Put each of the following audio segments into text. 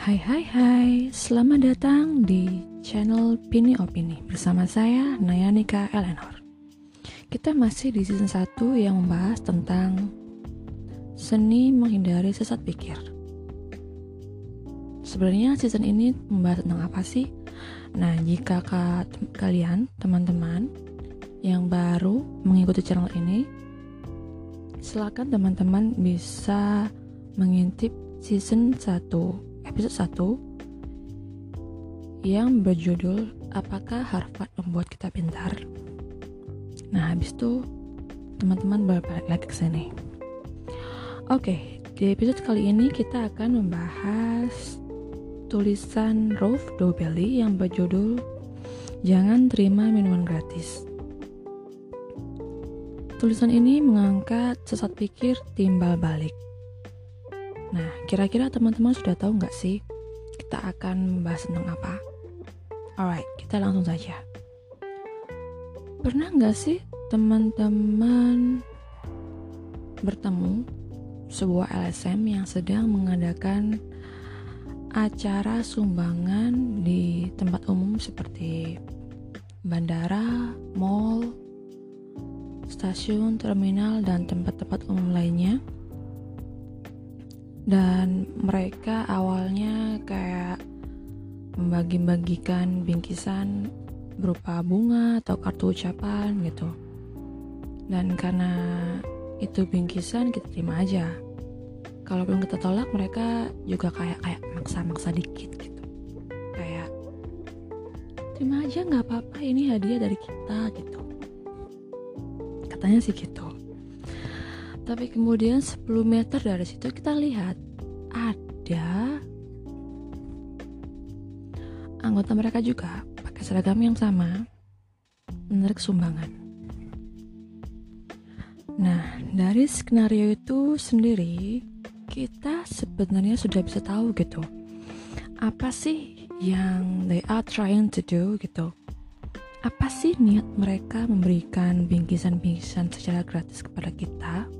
Hai hai hai, selamat datang di channel Pini Opini bersama saya Nayanika Eleanor. Kita masih di season 1 yang membahas tentang seni menghindari sesat pikir. Sebenarnya season ini membahas tentang apa sih? Nah, jika ka kalian, teman-teman yang baru mengikuti channel ini, silakan teman-teman bisa mengintip season 1 episode 1 yang berjudul Apakah Harvard Membuat Kita Pintar? Nah, habis itu teman-teman balik lagi ke sini. Oke, di episode kali ini kita akan membahas tulisan Rolf Dobelli yang berjudul Jangan Terima Minuman Gratis. Tulisan ini mengangkat sesat pikir timbal balik Nah, kira-kira teman-teman sudah tahu nggak sih kita akan membahas tentang apa? Alright, kita langsung saja. Pernah nggak sih teman-teman bertemu sebuah LSM yang sedang mengadakan acara sumbangan di tempat umum seperti bandara, mall, stasiun, terminal, dan tempat-tempat umum lainnya? Dan mereka awalnya kayak membagi-bagikan bingkisan berupa bunga atau kartu ucapan gitu. Dan karena itu bingkisan kita terima aja. Kalau belum kita tolak mereka juga kayak kayak maksa-maksa dikit gitu. Kayak terima aja nggak apa-apa ini hadiah dari kita gitu. Katanya sih gitu tapi kemudian 10 meter dari situ kita lihat ada anggota mereka juga pakai seragam yang sama menarik sumbangan. Nah, dari skenario itu sendiri kita sebenarnya sudah bisa tahu gitu. Apa sih yang they are trying to do gitu? Apa sih niat mereka memberikan bingkisan-bingkisan secara gratis kepada kita?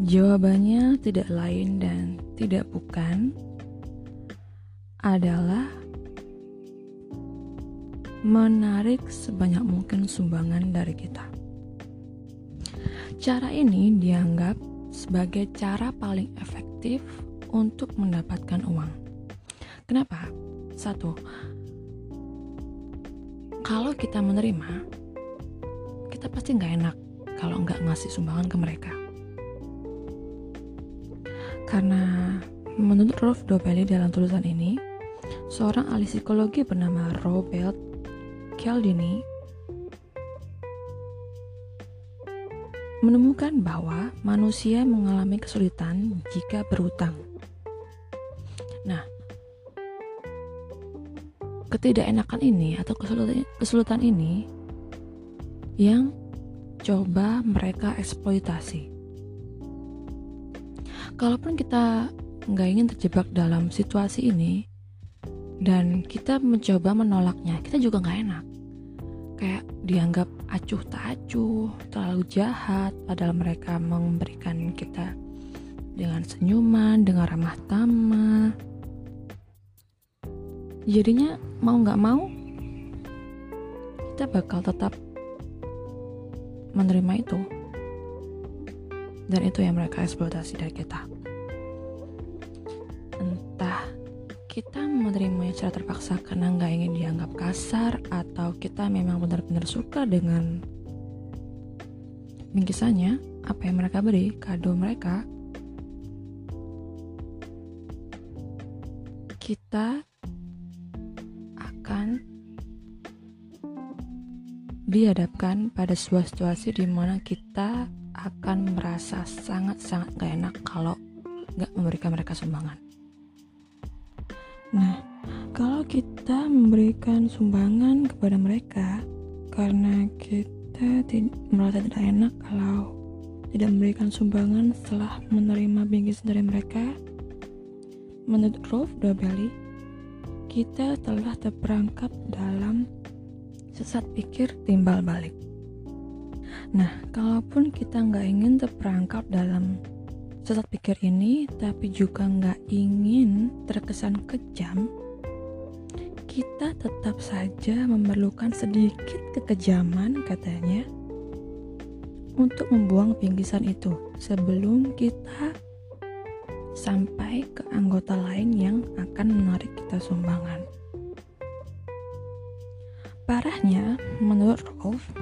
Jawabannya tidak lain dan tidak bukan adalah menarik sebanyak mungkin sumbangan dari kita. Cara ini dianggap sebagai cara paling efektif untuk mendapatkan uang. Kenapa? Satu, kalau kita menerima, kita pasti nggak enak kalau nggak ngasih sumbangan ke mereka. Karena menurut Rolf Dobelli dalam tulisan ini, seorang ahli psikologi bernama Robert Cialdini menemukan bahwa manusia mengalami kesulitan jika berutang. Nah, ketidakenakan ini atau kesulitan, ini yang coba mereka eksploitasi kalaupun kita nggak ingin terjebak dalam situasi ini dan kita mencoba menolaknya, kita juga nggak enak. Kayak dianggap acuh tak acuh, terlalu jahat, padahal mereka memberikan kita dengan senyuman, dengan ramah tamah. Jadinya mau nggak mau, kita bakal tetap menerima itu dan itu yang mereka eksploitasi dari kita kita menerimanya secara terpaksa karena nggak ingin dianggap kasar atau kita memang benar-benar suka dengan bingkisannya apa yang mereka beri kado mereka kita akan dihadapkan pada sebuah situasi di mana kita akan merasa sangat-sangat gak enak kalau gak memberikan mereka sumbangan. Nah, kalau kita memberikan sumbangan kepada mereka karena kita merasa tidak enak kalau tidak memberikan sumbangan setelah menerima bingkisan dari mereka, menurut Rolf Dobelli, kita telah terperangkap dalam sesat pikir timbal balik. Nah, kalaupun kita nggak ingin terperangkap dalam sesat pikir ini, tapi juga nggak ingin terkesan kejam, kita tetap saja memerlukan sedikit kekejaman katanya untuk membuang bingkisan itu sebelum kita sampai ke anggota lain yang akan menarik kita sumbangan. Parahnya, menurut Rolf,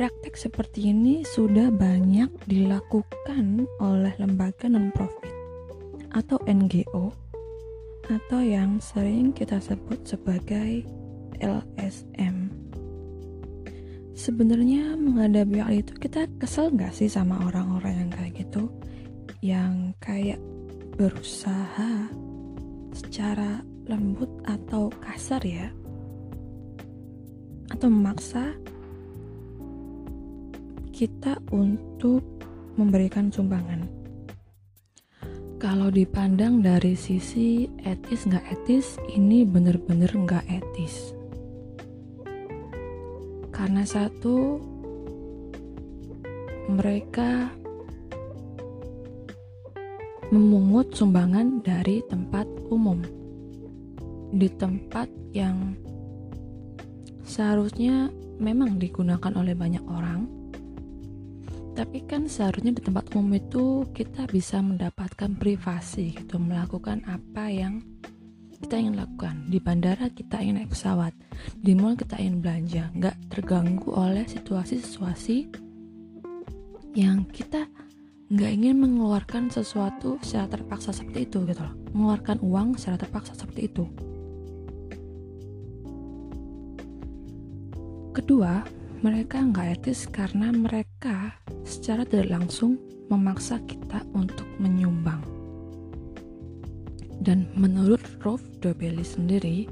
praktek seperti ini sudah banyak dilakukan oleh lembaga non-profit atau NGO atau yang sering kita sebut sebagai LSM. Sebenarnya menghadapi hal itu kita kesel nggak sih sama orang-orang yang kayak gitu, yang kayak berusaha secara lembut atau kasar ya atau memaksa kita untuk memberikan sumbangan. Kalau dipandang dari sisi etis nggak etis, ini bener-bener nggak etis. Karena satu, mereka memungut sumbangan dari tempat umum, di tempat yang seharusnya memang digunakan oleh banyak orang tapi kan seharusnya di tempat umum itu kita bisa mendapatkan privasi gitu melakukan apa yang kita ingin lakukan. Di bandara kita ingin naik pesawat di mall kita ingin belanja. Nggak terganggu oleh situasi-situasi yang kita nggak ingin mengeluarkan sesuatu secara terpaksa seperti itu gitu loh. Mengeluarkan uang secara terpaksa seperti itu. Kedua, mereka nggak etis karena mereka secara tidak langsung memaksa kita untuk menyumbang. Dan menurut Rolf Dobelli sendiri,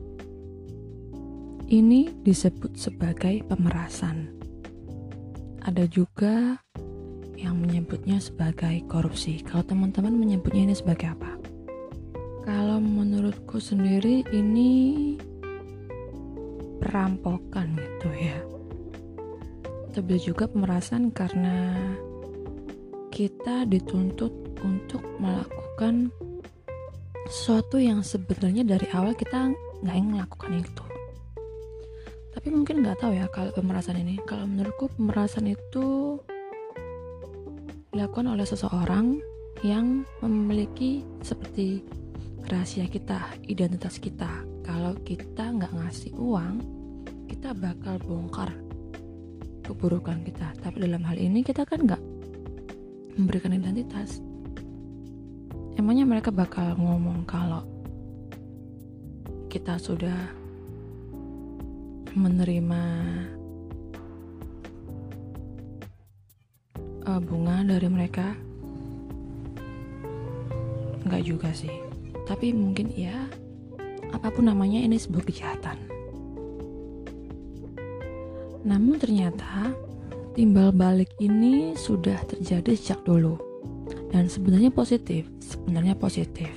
ini disebut sebagai pemerasan. Ada juga yang menyebutnya sebagai korupsi. Kalau teman-teman menyebutnya ini sebagai apa? Kalau menurutku sendiri ini perampokan gitu ya tapi juga pemerasan karena kita dituntut untuk melakukan sesuatu yang sebenarnya dari awal kita nggak ingin melakukan itu. Tapi mungkin nggak tahu ya kalau pemerasan ini. Kalau menurutku pemerasan itu dilakukan oleh seseorang yang memiliki seperti rahasia kita, identitas kita. Kalau kita nggak ngasih uang, kita bakal bongkar keburukan kita. Tapi dalam hal ini kita kan nggak memberikan identitas. Emangnya mereka bakal ngomong kalau kita sudah menerima uh, bunga dari mereka? Enggak juga sih tapi mungkin ya apa pun namanya ini sebuah kejahatan namun ternyata timbal balik ini sudah terjadi sejak dulu. Dan sebenarnya positif sebenarnya positif.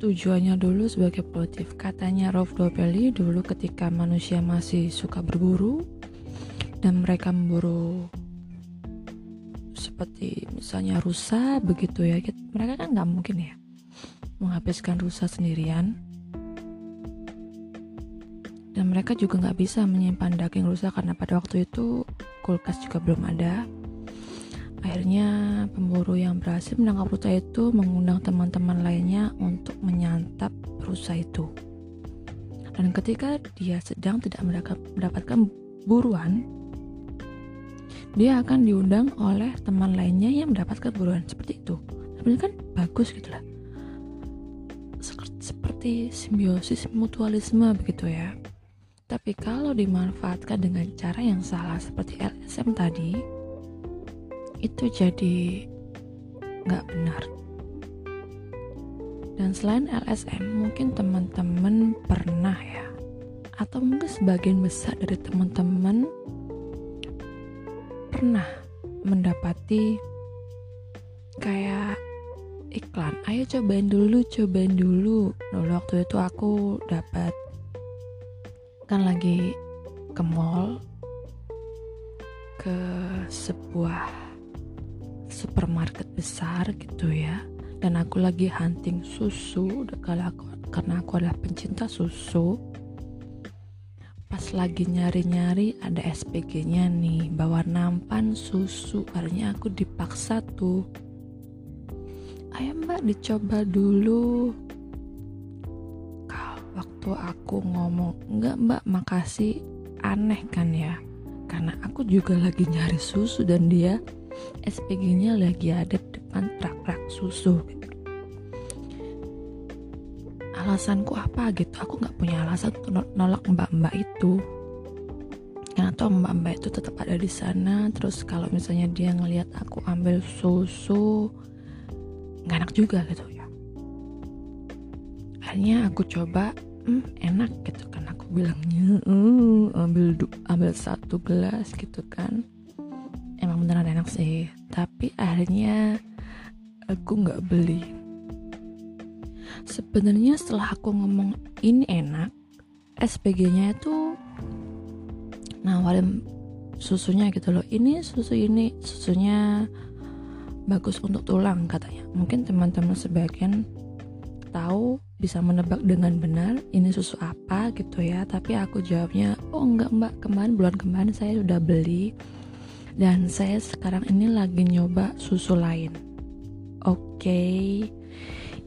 Tujuannya dulu sebagai positif katanya Rolf Dobelli dulu ketika manusia masih suka berburu dan mereka memburu seperti misalnya rusa begitu ya. Mereka kan nggak mungkin ya menghabiskan rusa sendirian dan mereka juga nggak bisa menyimpan daging rusa karena pada waktu itu kulkas juga belum ada. Akhirnya pemburu yang berhasil menangkap rusa itu mengundang teman-teman lainnya untuk menyantap rusa itu. Dan ketika dia sedang tidak mendapatkan buruan dia akan diundang oleh teman lainnya yang mendapatkan buruan seperti itu. Sebenarnya kan bagus gitu lah. Seperti simbiosis mutualisme begitu ya tapi kalau dimanfaatkan dengan cara yang salah seperti LSM tadi itu jadi nggak benar. Dan selain LSM mungkin teman-teman pernah ya atau mungkin sebagian besar dari teman-teman pernah mendapati kayak iklan. Ayo cobain dulu cobain dulu. Dulu waktu itu aku dapat kan lagi ke mall ke sebuah supermarket besar gitu ya. Dan aku lagi hunting susu kalau aku karena aku adalah pencinta susu. Pas lagi nyari-nyari ada SPG-nya nih bawa nampan susu. Akhirnya aku dipaksa tuh. Ayo mbak dicoba dulu waktu aku ngomong enggak mbak makasih. Aneh kan ya? Karena aku juga lagi nyari susu dan dia SPG-nya lagi ada depan rak-rak susu. Alasanku apa gitu? Aku nggak punya alasan untuk nolak mbak-mbak itu. Karena toh mbak-mbak itu tetap ada di sana. Terus kalau misalnya dia ngelihat aku ambil susu nggak enak juga gitu ya. Akhirnya aku coba hmm, enak gitu kan. Aku bilangnya uh, ambil ambil satu gelas gitu kan. Emang beneran enak sih. Tapi akhirnya aku nggak beli. Sebenarnya setelah aku ngomong ini enak SPG-nya itu nawarin susunya gitu loh. Ini susu ini susunya bagus untuk tulang katanya. Mungkin teman-teman sebagian tahu bisa menebak dengan benar ini susu apa? gitu ya. Tapi aku jawabnya oh enggak mbak. Kemarin bulan kemarin saya sudah beli. Dan saya sekarang ini lagi nyoba susu lain. Oke. Okay.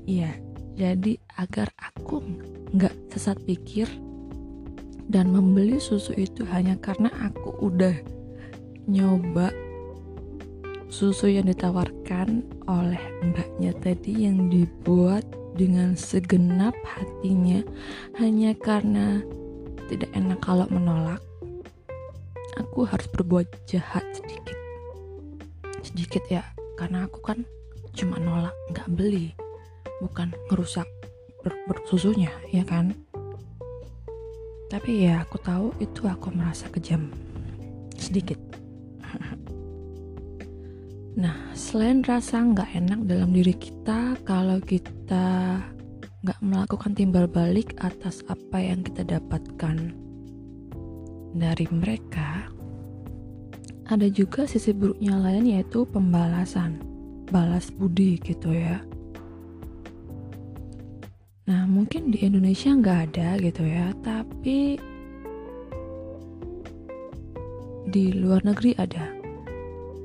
ya jadi agar aku nggak sesat pikir dan membeli susu itu hanya karena aku udah nyoba susu yang ditawarkan oleh mbaknya tadi yang dibuat dengan segenap hatinya hanya karena tidak enak kalau menolak. Aku harus berbuat jahat sedikit. Sedikit ya karena aku kan cuma nolak nggak beli. Bukan ngerusak ber bersusunya ya kan? Tapi ya aku tahu itu aku merasa kejam sedikit Nah, selain rasa nggak enak dalam diri kita, kalau kita nggak melakukan timbal balik atas apa yang kita dapatkan dari mereka, ada juga sisi buruknya lain yaitu pembalasan, balas budi gitu ya. Nah, mungkin di Indonesia nggak ada gitu ya, tapi di luar negeri ada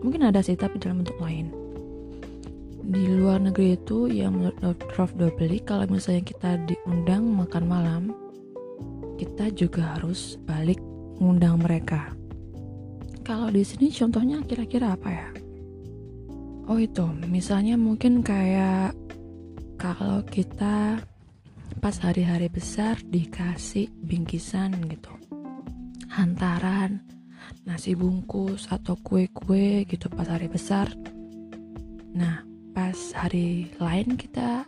mungkin ada sih tapi dalam bentuk lain. Di luar negeri itu yang menurut Prof. Dobeli kalau misalnya kita diundang makan malam kita juga harus balik ngundang mereka. Kalau di sini contohnya kira-kira apa ya? Oh itu. Misalnya mungkin kayak kalau kita pas hari-hari besar dikasih bingkisan gitu. Hantaran nasi bungkus atau kue-kue gitu pas hari besar. Nah, pas hari lain kita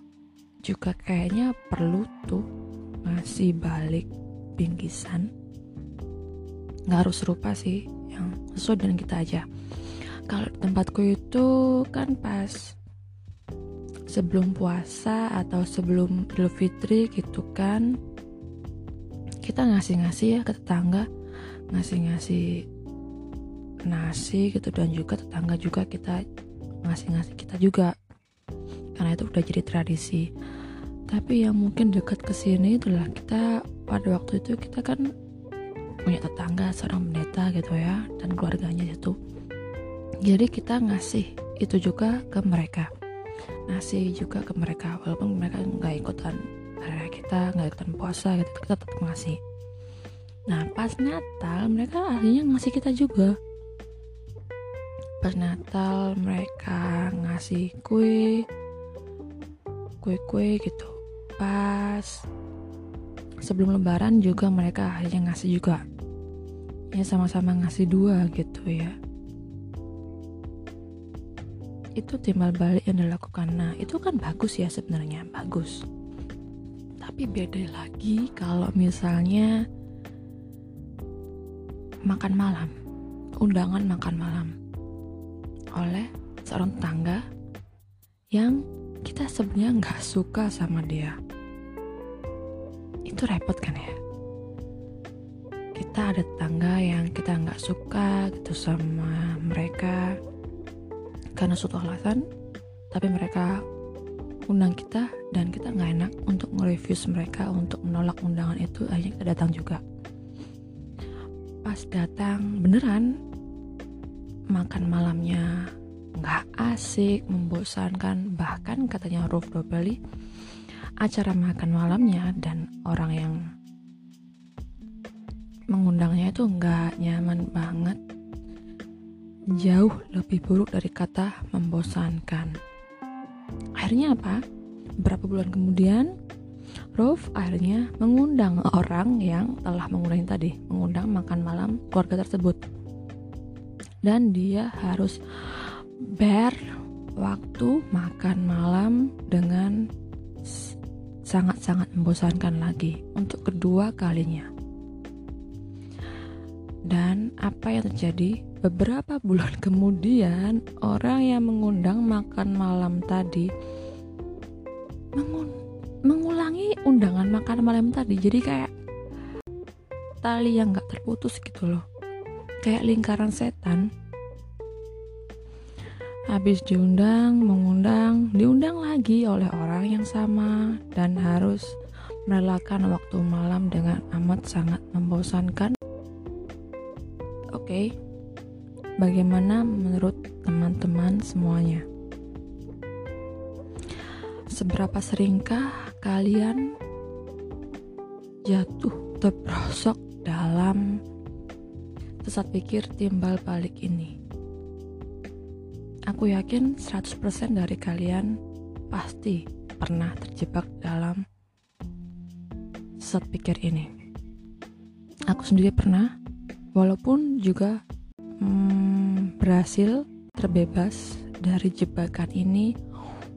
juga kayaknya perlu tuh ngasih balik bingkisan. Nggak harus serupa sih, yang sesuai dengan kita aja. Kalau di tempatku itu kan pas sebelum puasa atau sebelum Idul Fitri gitu kan kita ngasih-ngasih ya ke tetangga ngasih-ngasih nasi gitu dan juga tetangga juga kita ngasih-ngasih kita juga. Karena itu udah jadi tradisi. Tapi yang mungkin dekat ke sini itulah kita pada waktu itu kita kan punya tetangga seorang pendeta gitu ya dan keluarganya itu. Jadi kita ngasih itu juga ke mereka. Ngasih juga ke mereka. Walaupun mereka nggak ikutan kita nggak ikutan puasa gitu kita tetap ngasih nah pas Natal mereka akhirnya ngasih kita juga. Pas Natal mereka ngasih kue kue-kue gitu. Pas sebelum lebaran juga mereka akhirnya ngasih juga. Ya sama-sama ngasih dua gitu ya. Itu timbal balik yang dilakukan. Nah itu kan bagus ya sebenarnya bagus. Tapi beda lagi kalau misalnya makan malam undangan makan malam oleh seorang tetangga yang kita sebenarnya nggak suka sama dia. Itu repot kan ya? Kita ada tetangga yang kita nggak suka gitu sama mereka karena suatu alasan tapi mereka undang kita dan kita nggak enak untuk nge-reviews mereka untuk menolak undangan itu akhirnya kita datang juga pas datang beneran. Makan malamnya nggak asik membosankan. Bahkan katanya Roof Dobeli acara makan malamnya dan orang yang mengundangnya itu nggak nyaman banget. Jauh lebih buruk dari kata membosankan. Akhirnya apa? Berapa bulan kemudian Rolf akhirnya mengundang orang yang telah mengundang tadi mengundang makan malam keluarga tersebut dan dia harus bear waktu makan malam dengan sangat-sangat membosankan lagi untuk kedua kalinya. Dan apa yang terjadi? Beberapa bulan kemudian, orang yang mengundang makan malam tadi mengun mengulangi undangan makan malam tadi. Jadi kayak tali yang gak terputus gitu loh. Kayak lingkaran setan Habis diundang, mengundang, diundang lagi oleh orang yang sama dan harus merelakan waktu malam dengan amat sangat membosankan. Oke, bagaimana menurut teman-teman semuanya? Seberapa seringkah kalian jatuh terperosok dalam sesat pikir timbal balik ini? Aku yakin 100% dari kalian pasti pernah terjebak dalam sesat pikir ini. Aku sendiri pernah, walaupun juga hmm, berhasil terbebas dari jebakan ini,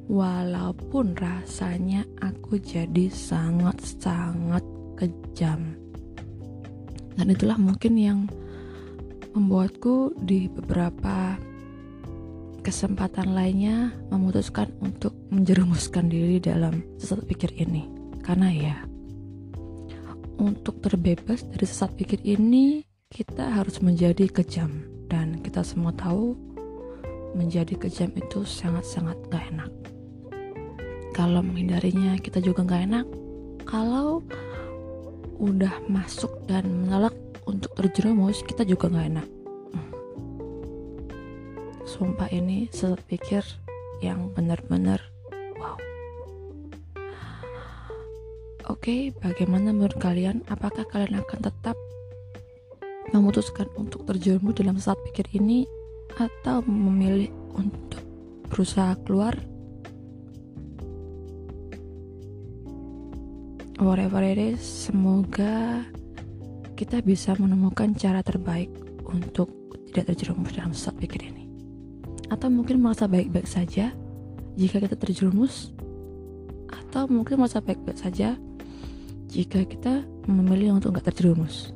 walaupun rasanya aku jadi sangat-sangat kejam. Dan itulah mungkin yang membuatku di beberapa kesempatan lainnya memutuskan untuk menjerumuskan diri dalam sesat pikir ini. Karena ya, untuk terbebas dari sesat pikir ini, kita harus menjadi kejam. Dan kita semua tahu, menjadi kejam itu sangat-sangat gak enak. Kalau menghindarinya, kita juga gak enak. Kalau udah masuk dan menolak untuk terjerumus, kita juga gak enak sumpah ini sesat pikir yang benar-benar wow Oke, bagaimana menurut kalian? Apakah kalian akan tetap memutuskan untuk terjerumus dalam sesat pikir ini atau memilih untuk berusaha keluar? Whatever it is, semoga kita bisa menemukan cara terbaik untuk tidak terjerumus dalam sesat pikir ini. Atau mungkin merasa baik-baik saja jika kita terjerumus atau mungkin merasa baik-baik saja jika kita memilih untuk nggak terjerumus.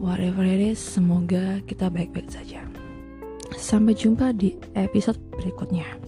Whatever it is semoga kita baik-baik saja. Sampai jumpa di episode berikutnya